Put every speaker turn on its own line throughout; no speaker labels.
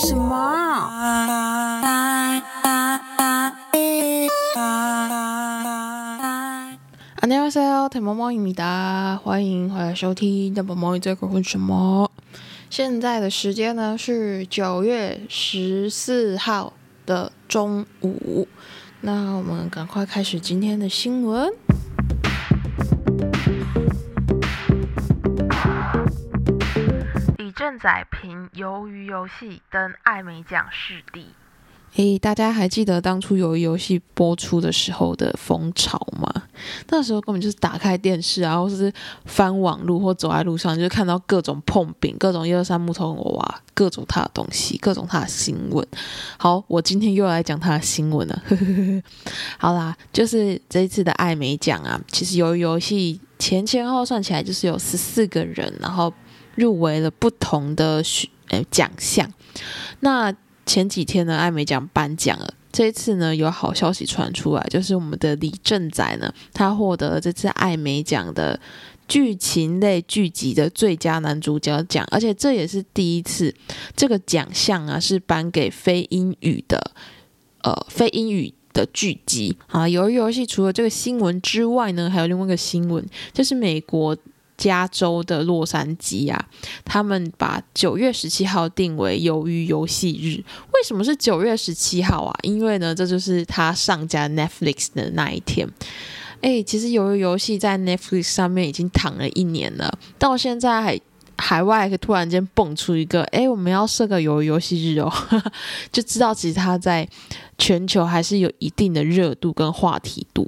什么？안녕하세요台毛毛影达，欢迎回来收听台毛毛在问什么。现在的时间呢是九月十四号的中午，那我们赶快开始今天的新闻。
正载凭《鱿鱼游戏》登艾美奖视帝。
诶，大家还记得当初《鱿鱼游戏》播出的时候的风潮吗？那时候根本就是打开电视啊，或是翻网路或走在路上，就看到各种碰饼、各种一二三木头娃娃、各种他的东西、各种他的新闻。好，我今天又来讲他的新闻了。好啦，就是这一次的艾美奖啊，其实《鱿鱼游戏》前前后算起来就是有十四个人，然后。入围了不同的呃奖项。那前几天呢，艾美奖颁奖了。这一次呢，有好消息传出来，就是我们的李正宰呢，他获得了这次艾美奖的剧情类剧集的最佳男主角奖，而且这也是第一次这个奖项啊是颁给非英语的呃非英语的剧集啊。由于游戏除了这个新闻之外呢，还有另外一个新闻，就是美国。加州的洛杉矶啊，他们把九月十七号定为鱿鱼游戏日。为什么是九月十七号啊？因为呢，这就是他上架 Netflix 的那一天。哎，其实鱿鱼游戏在 Netflix 上面已经躺了一年了，到现在海海外突然间蹦出一个，哎，我们要设个鱿鱼游戏日哦，就知道其实它在全球还是有一定的热度跟话题度。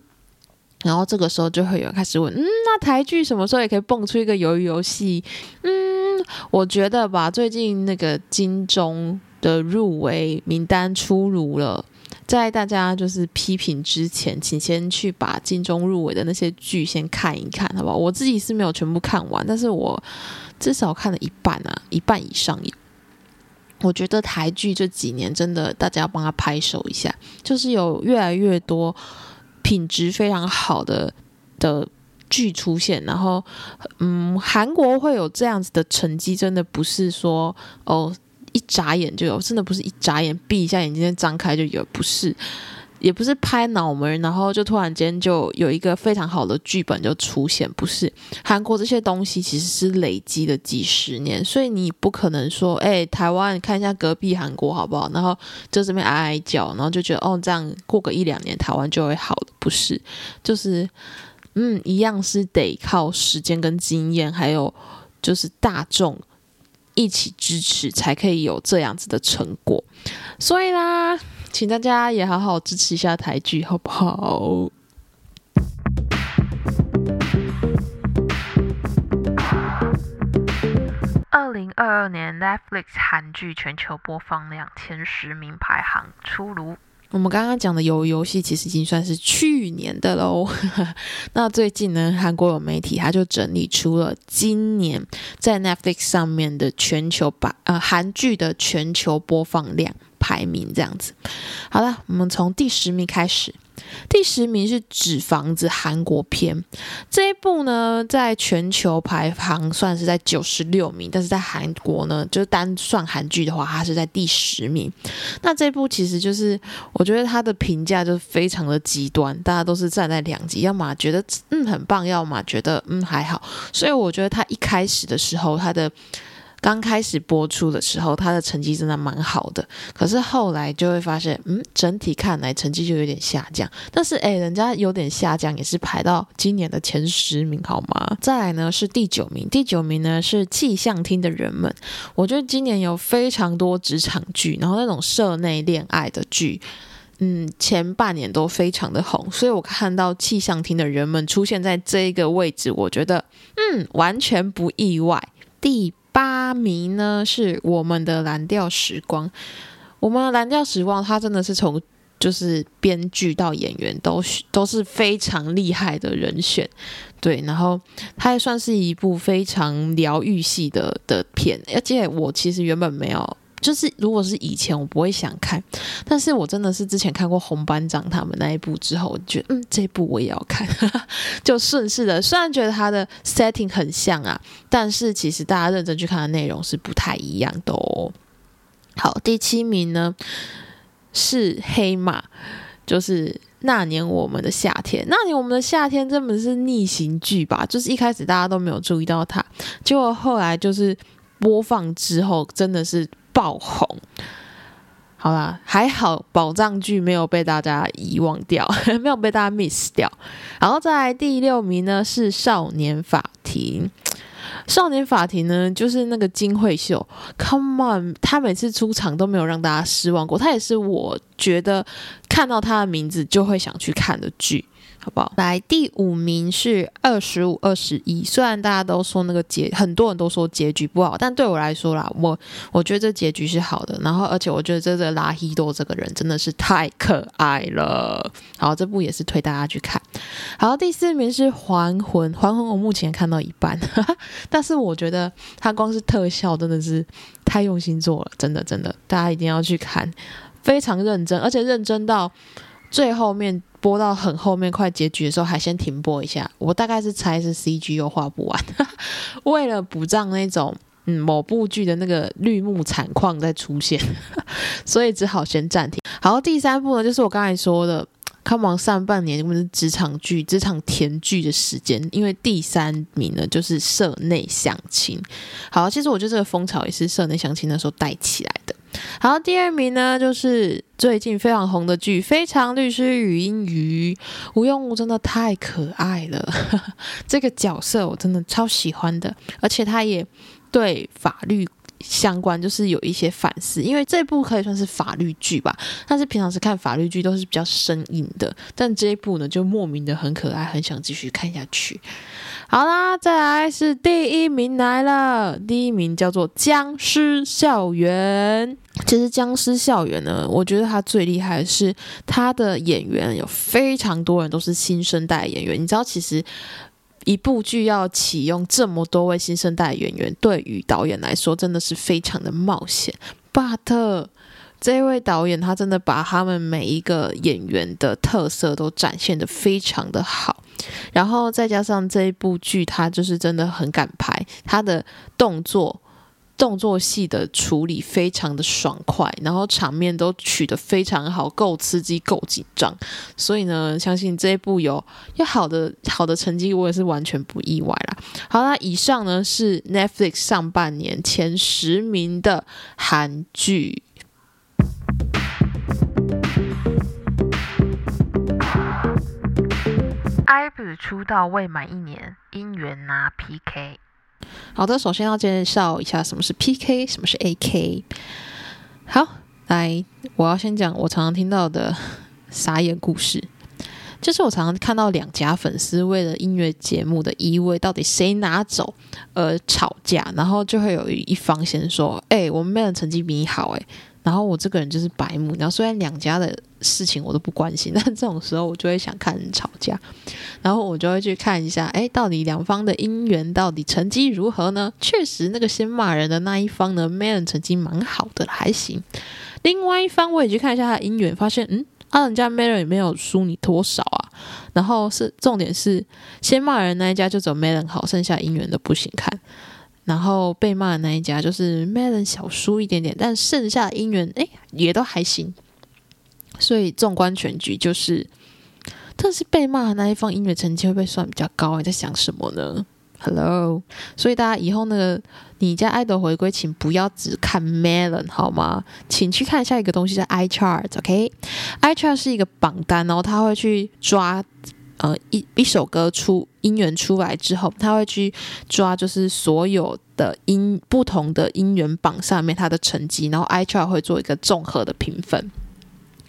然后这个时候就会有人开始问，嗯，那台剧什么时候也可以蹦出一个鱿鱼游戏？嗯，我觉得吧，最近那个金钟的入围名单出炉了，在大家就是批评之前，请先去把金钟入围的那些剧先看一看，好不好？我自己是没有全部看完，但是我至少看了一半啊，一半以上有。我觉得台剧这几年真的，大家要帮他拍手一下，就是有越来越多。品质非常好的的剧出现，然后，嗯，韩国会有这样子的成绩，真的不是说哦一眨眼就有，真的不是一眨眼闭一下眼睛张开就有，不是。也不是拍脑门，然后就突然间就有一个非常好的剧本就出现，不是韩国这些东西其实是累积的几十年，所以你不可能说，哎，台湾看一下隔壁韩国好不好？然后就这边挨挨叫，然后就觉得哦，这样过个一两年台湾就会好的，不是？就是嗯，一样是得靠时间跟经验，还有就是大众一起支持，才可以有这样子的成果。所以啦。请大家也好好支持一下台剧，好不好？
二零二二年 Netflix 韩剧全球播放量前十名排行出炉。
我们刚刚讲的游游戏其实已经算是去年的喽。那最近呢，韩国有媒体他就整理出了今年在 Netflix 上面的全球版呃韩剧的全球播放量。排名这样子，好了，我们从第十名开始。第十名是《纸房子》韩国片这一部呢，在全球排行算是在九十六名，但是在韩国呢，就是单算韩剧的话，它是在第十名。那这部其实就是我觉得它的评价就非常的极端，大家都是站在两极，要么觉得嗯很棒，要么觉得嗯还好。所以我觉得它一开始的时候，它的。刚开始播出的时候，他的成绩真的蛮好的，可是后来就会发现，嗯，整体看来成绩就有点下降。但是，诶，人家有点下降，也是排到今年的前十名，好吗？再来呢是第九名，第九名呢是气象厅的人们。我觉得今年有非常多职场剧，然后那种社内恋爱的剧，嗯，前半年都非常的红，所以我看到气象厅的人们出现在这一个位置，我觉得，嗯，完全不意外。第八名呢是我们的蓝调时光，我们的蓝调时光，它真的是从就是编剧到演员都都是非常厉害的人选，对，然后它也算是一部非常疗愈系的的片，而且我其实原本没有。就是如果是以前我不会想看，但是我真的是之前看过红班长他们那一部之后，我觉得嗯这部我也要看，就顺势的。虽然觉得它的 setting 很像啊，但是其实大家认真去看的内容是不太一样的哦。好，第七名呢是黑马，就是那年我们的夏天。那年我们的夏天根本是逆行剧吧？就是一开始大家都没有注意到它，结果后来就是播放之后真的是爆红。好啦，还好宝藏剧没有被大家遗忘掉，没有被大家 miss 掉。然后在第六名呢是《少年法庭》。少年法庭呢，就是那个金惠秀，Come on，他每次出场都没有让大家失望过。他也是我觉得看到他的名字就会想去看的剧。好不好？来，第五名是二十五二十一。虽然大家都说那个结，很多人都说结局不好，但对我来说啦，我我觉得这结局是好的。然后，而且我觉得这个拉希多这个人真的是太可爱了。好，这部也是推大家去看。好，第四名是还魂，还魂我目前看到一半，但是我觉得它光是特效真的是太用心做了，真的真的，大家一定要去看，非常认真，而且认真到最后面。播到很后面快结局的时候，还先停播一下。我大概是猜是 CG 又画不完，为了补上那种嗯某部剧的那个绿幕惨况再出现，所以只好先暂停。好，第三部呢，就是我刚才说的，看完上半年就是职场剧、职场甜剧的时间，因为第三名呢就是社内相亲。好，其实我觉得这个风潮也是社内相亲那时候带起来的。好，第二名呢，就是最近非常红的剧《非常律师与英语》，吴用武真的太可爱了，这个角色我真的超喜欢的，而且他也对法律相关，就是有一些反思，因为这部可以算是法律剧吧，但是平常是看法律剧都是比较生硬的，但这一部呢，就莫名的很可爱，很想继续看下去。好啦，再来是第一名来了。第一名叫做《僵尸校园》。其实《僵尸校园》呢，我觉得它最厉害是它的演员有非常多人都是新生代演员。你知道，其实一部剧要启用这么多位新生代演员，对于导演来说真的是非常的冒险。But 这位导演他真的把他们每一个演员的特色都展现的非常的好。然后再加上这一部剧，他就是真的很敢拍，他的动作、动作戏的处理非常的爽快，然后场面都取得非常好，够刺激、够紧张。所以呢，相信这一部有有好的好的成绩，我也是完全不意外啦。好啦，以上呢是 Netflix 上半年前十名的韩剧。
IVE 出道未满一年，姻缘拿 PK。
好的，首先要介绍一下什么是 PK，什么是 AK。好，来，我要先讲我常常听到的傻眼故事，就是我常常看到两家粉丝为了音乐节目的一位到底谁拿走而吵架，然后就会有一方先说：“哎，我们妹的成绩比你好。”哎。然后我这个人就是白目，然后虽然两家的事情我都不关心，但这种时候我就会想看人吵架，然后我就会去看一下，哎，到底两方的姻缘到底成绩如何呢？确实，那个先骂人的那一方呢，Man 成绩蛮好的，还行。另外一方我也去看一下他的姻缘，发现，嗯，啊，人家 Man 也没有输你多少啊。然后是重点是，先骂人那一家就走 Man 好，剩下姻缘都不行看。然后被骂的那一家就是 Melon 小输一点点，但剩下的姻缘哎也都还行。所以纵观全局，就是但是被骂的那一方姻缘成绩会不会算比较高？你在想什么呢？Hello，所以大家以后那个你家爱豆回归，请不要只看 Melon 好吗？请去看下一个东西叫 iChart，OK？iChart 是一个榜单，然后他会去抓。呃，一一首歌出音源出来之后，他会去抓，就是所有的音不同的音源榜上面它的成绩，然后 iChart 会做一个综合的评分。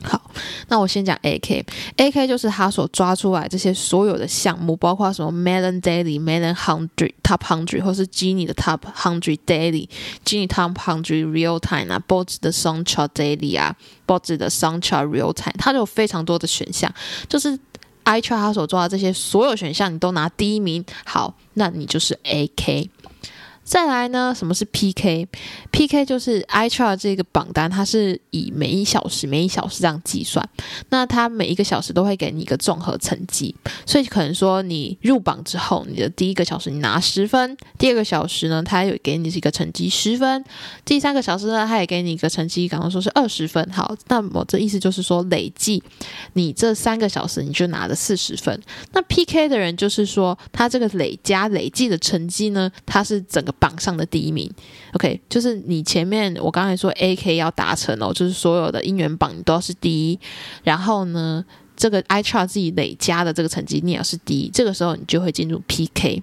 好，那我先讲 AK，AK 就是他所抓出来这些所有的项目，包括什么 Melon Daily、Melon Hundred、Top Hundred，或是 Genie 的 Top Hundred Daily、Genie Top Hundred Real Time 啊，Bots 的 Song Chart Daily 啊，Bots 的 Song Chart Real Time，它就有非常多的选项，就是。I c h a r 他所做的这些所有选项，你都拿第一名，好，那你就是 A K。再来呢，什么是 PK？PK 就是 i char 这个榜单，它是以每一小时、每一小时这样计算。那它每一个小时都会给你一个综合成绩，所以可能说你入榜之后，你的第一个小时你拿十分，第二个小时呢，它有给你一个成绩十分，第三个小时呢，它也给你一个成绩，刚刚说是二十分。好，那么这意思就是说，累计你这三个小时你就拿了四十分。那 PK 的人就是说，他这个累加累计的成绩呢，他是整个。榜上的第一名，OK，就是你前面我刚才说 AK 要达成哦，就是所有的姻缘榜你都要是第一，然后呢，这个 iChart 自己累加的这个成绩你也要是第一，这个时候你就会进入 PK。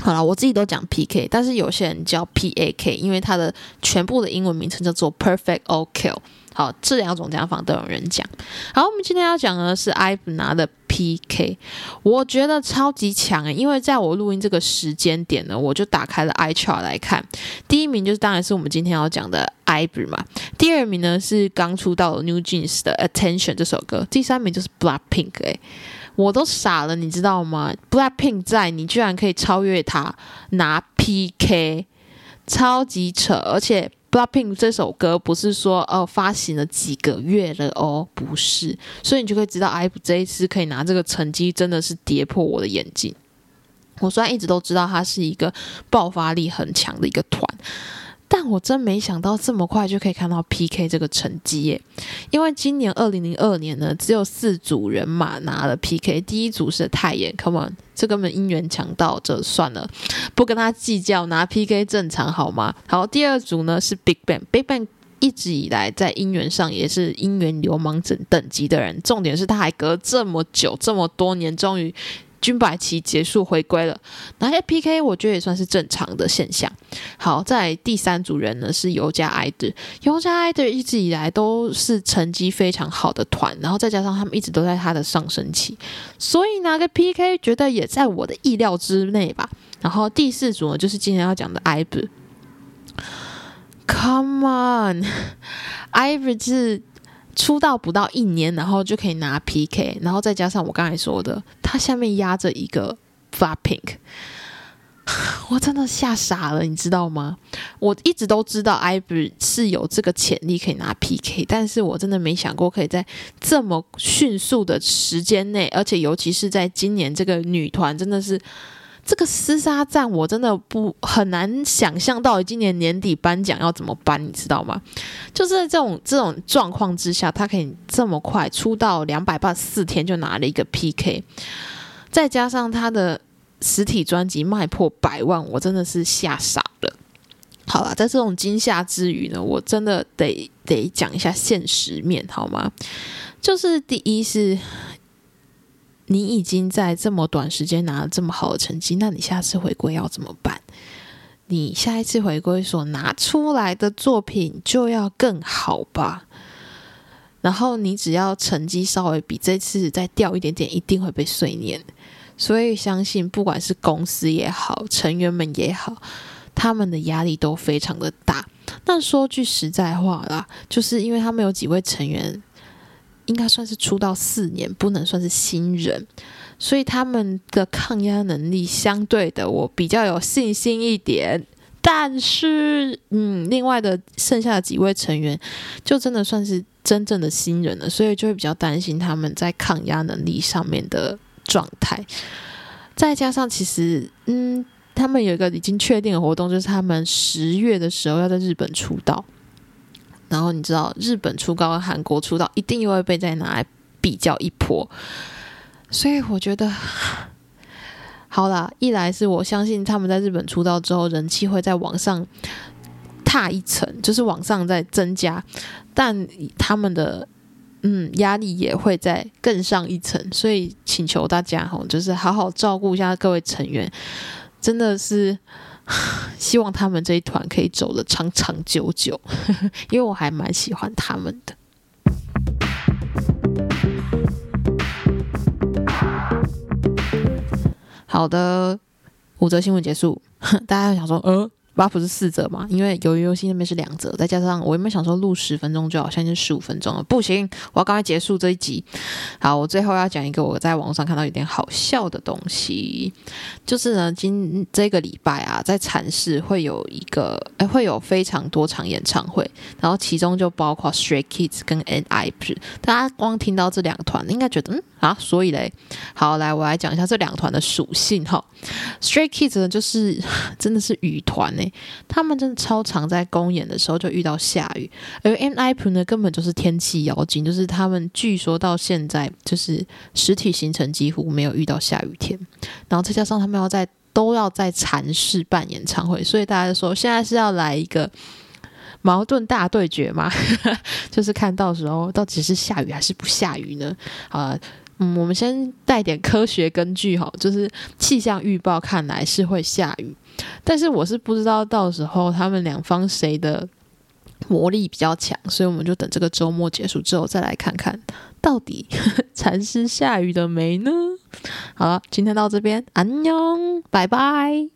好了，我自己都讲 PK，但是有些人叫 PAK，因为它的全部的英文名称叫做 Perfect OK。好，这两种讲法都有人讲。好，我们今天要讲的是 i 拿的 PK，我觉得超级强诶，因为在我录音这个时间点呢，我就打开了 iChart 来看，第一名就是当然是我们今天要讲的 i b 嘛，第二名呢是刚出道的 New Jeans 的 Attention 这首歌，第三名就是 Blackpink 诶，我都傻了，你知道吗？Blackpink 在，你居然可以超越他拿 PK，超级扯，而且。Blackpink 这首歌不是说哦发行了几个月了哦，不是，所以你就可以知道 IVE 这一次可以拿这个成绩，真的是跌破我的眼镜。我虽然一直都知道它是一个爆发力很强的一个团。但我真没想到这么快就可以看到 PK 这个成绩耶！因为今年二零零二年呢，只有四组人马拿了 PK，第一组是泰妍，Come on，这根本姻缘强到这算了，不跟他计较，拿 PK 正常好吗？好，第二组呢是 Big Bang，Big Bang 一直以来在姻缘上也是姻缘流氓等等级的人，重点是他还隔这么久这么多年，终于。军白旗结束回归了，拿下 PK，我觉得也算是正常的现象。好，在第三组人呢是尤加爱的，尤加爱的一直以来都是成绩非常好的团，然后再加上他们一直都在他的上升期，所以拿个 PK 觉得也在我的意料之内吧。然后第四组呢就是今天要讲的 IVE，Come on，IVE 是。出道不到一年，然后就可以拿 PK，然后再加上我刚才说的，它下面压着一个 Fapink，我真的吓傻了，你知道吗？我一直都知道 IVE 是有这个潜力可以拿 PK，但是我真的没想过可以在这么迅速的时间内，而且尤其是在今年这个女团真的是。这个厮杀战我真的不很难想象到今年年底颁奖要怎么颁，你知道吗？就是这种这种状况之下，他可以这么快出道两百八十四天就拿了一个 PK，再加上他的实体专辑卖破百万，我真的是吓傻了。好了，在这种惊吓之余呢，我真的得得讲一下现实面好吗？就是第一是。你已经在这么短时间拿了这么好的成绩，那你下次回归要怎么办？你下一次回归所拿出来的作品就要更好吧？然后你只要成绩稍微比这次再掉一点点，一定会被碎念。所以相信不管是公司也好，成员们也好，他们的压力都非常的大。那说句实在话啦，就是因为他们有几位成员。应该算是出道四年，不能算是新人，所以他们的抗压能力相对的，我比较有信心一点。但是，嗯，另外的剩下的几位成员，就真的算是真正的新人了，所以就会比较担心他们在抗压能力上面的状态。再加上，其实，嗯，他们有一个已经确定的活动，就是他们十月的时候要在日本出道。然后你知道日本出高、韩国出道，一定又会被再拿来比较一波，所以我觉得 好啦，一来是我相信他们在日本出道之后，人气会在往上踏一层，就是往上在增加，但他们的嗯压力也会在更上一层，所以请求大家哈，就是好好照顾一下各位成员，真的是。希望他们这一团可以走得长长久久，因为我还蛮喜欢他们的。好的，五则新闻结束。大家想说，呃，buff 是四折嘛，因为由于游戏那边是两折，再加上我原本想说录十分钟就好，现在是十五分钟了，不行，我要赶快结束这一集。好，我最后要讲一个我在网上看到有点好笑的东西，就是呢，今这个礼拜啊，在禅市会有一个，哎，会有非常多场演唱会，然后其中就包括 Stray Kids 跟 N.I.P，大家光听到这两团，应该觉得嗯啊，所以嘞，好，来我来讲一下这两团的属性哈。Stray Kids 呢，就是 真的是雨团呢，他们真的超常在公演的时候就遇到下雨，而 N.I.P 呢，根本就是天气妖精，就是他们据说到现在就是实体行程几乎没有遇到下雨天，然后再加上他们要在都要在禅室办演唱会，所以大家说现在是要来一个矛盾大对决嘛，就是看到时候到底是下雨还是不下雨呢？啊。嗯，我们先带点科学根据哈，就是气象预报看来是会下雨，但是我是不知道到时候他们两方谁的魔力比较强，所以我们就等这个周末结束之后再来看看到底 禅师下雨的没呢？好了，今天到这边，安妞，拜拜。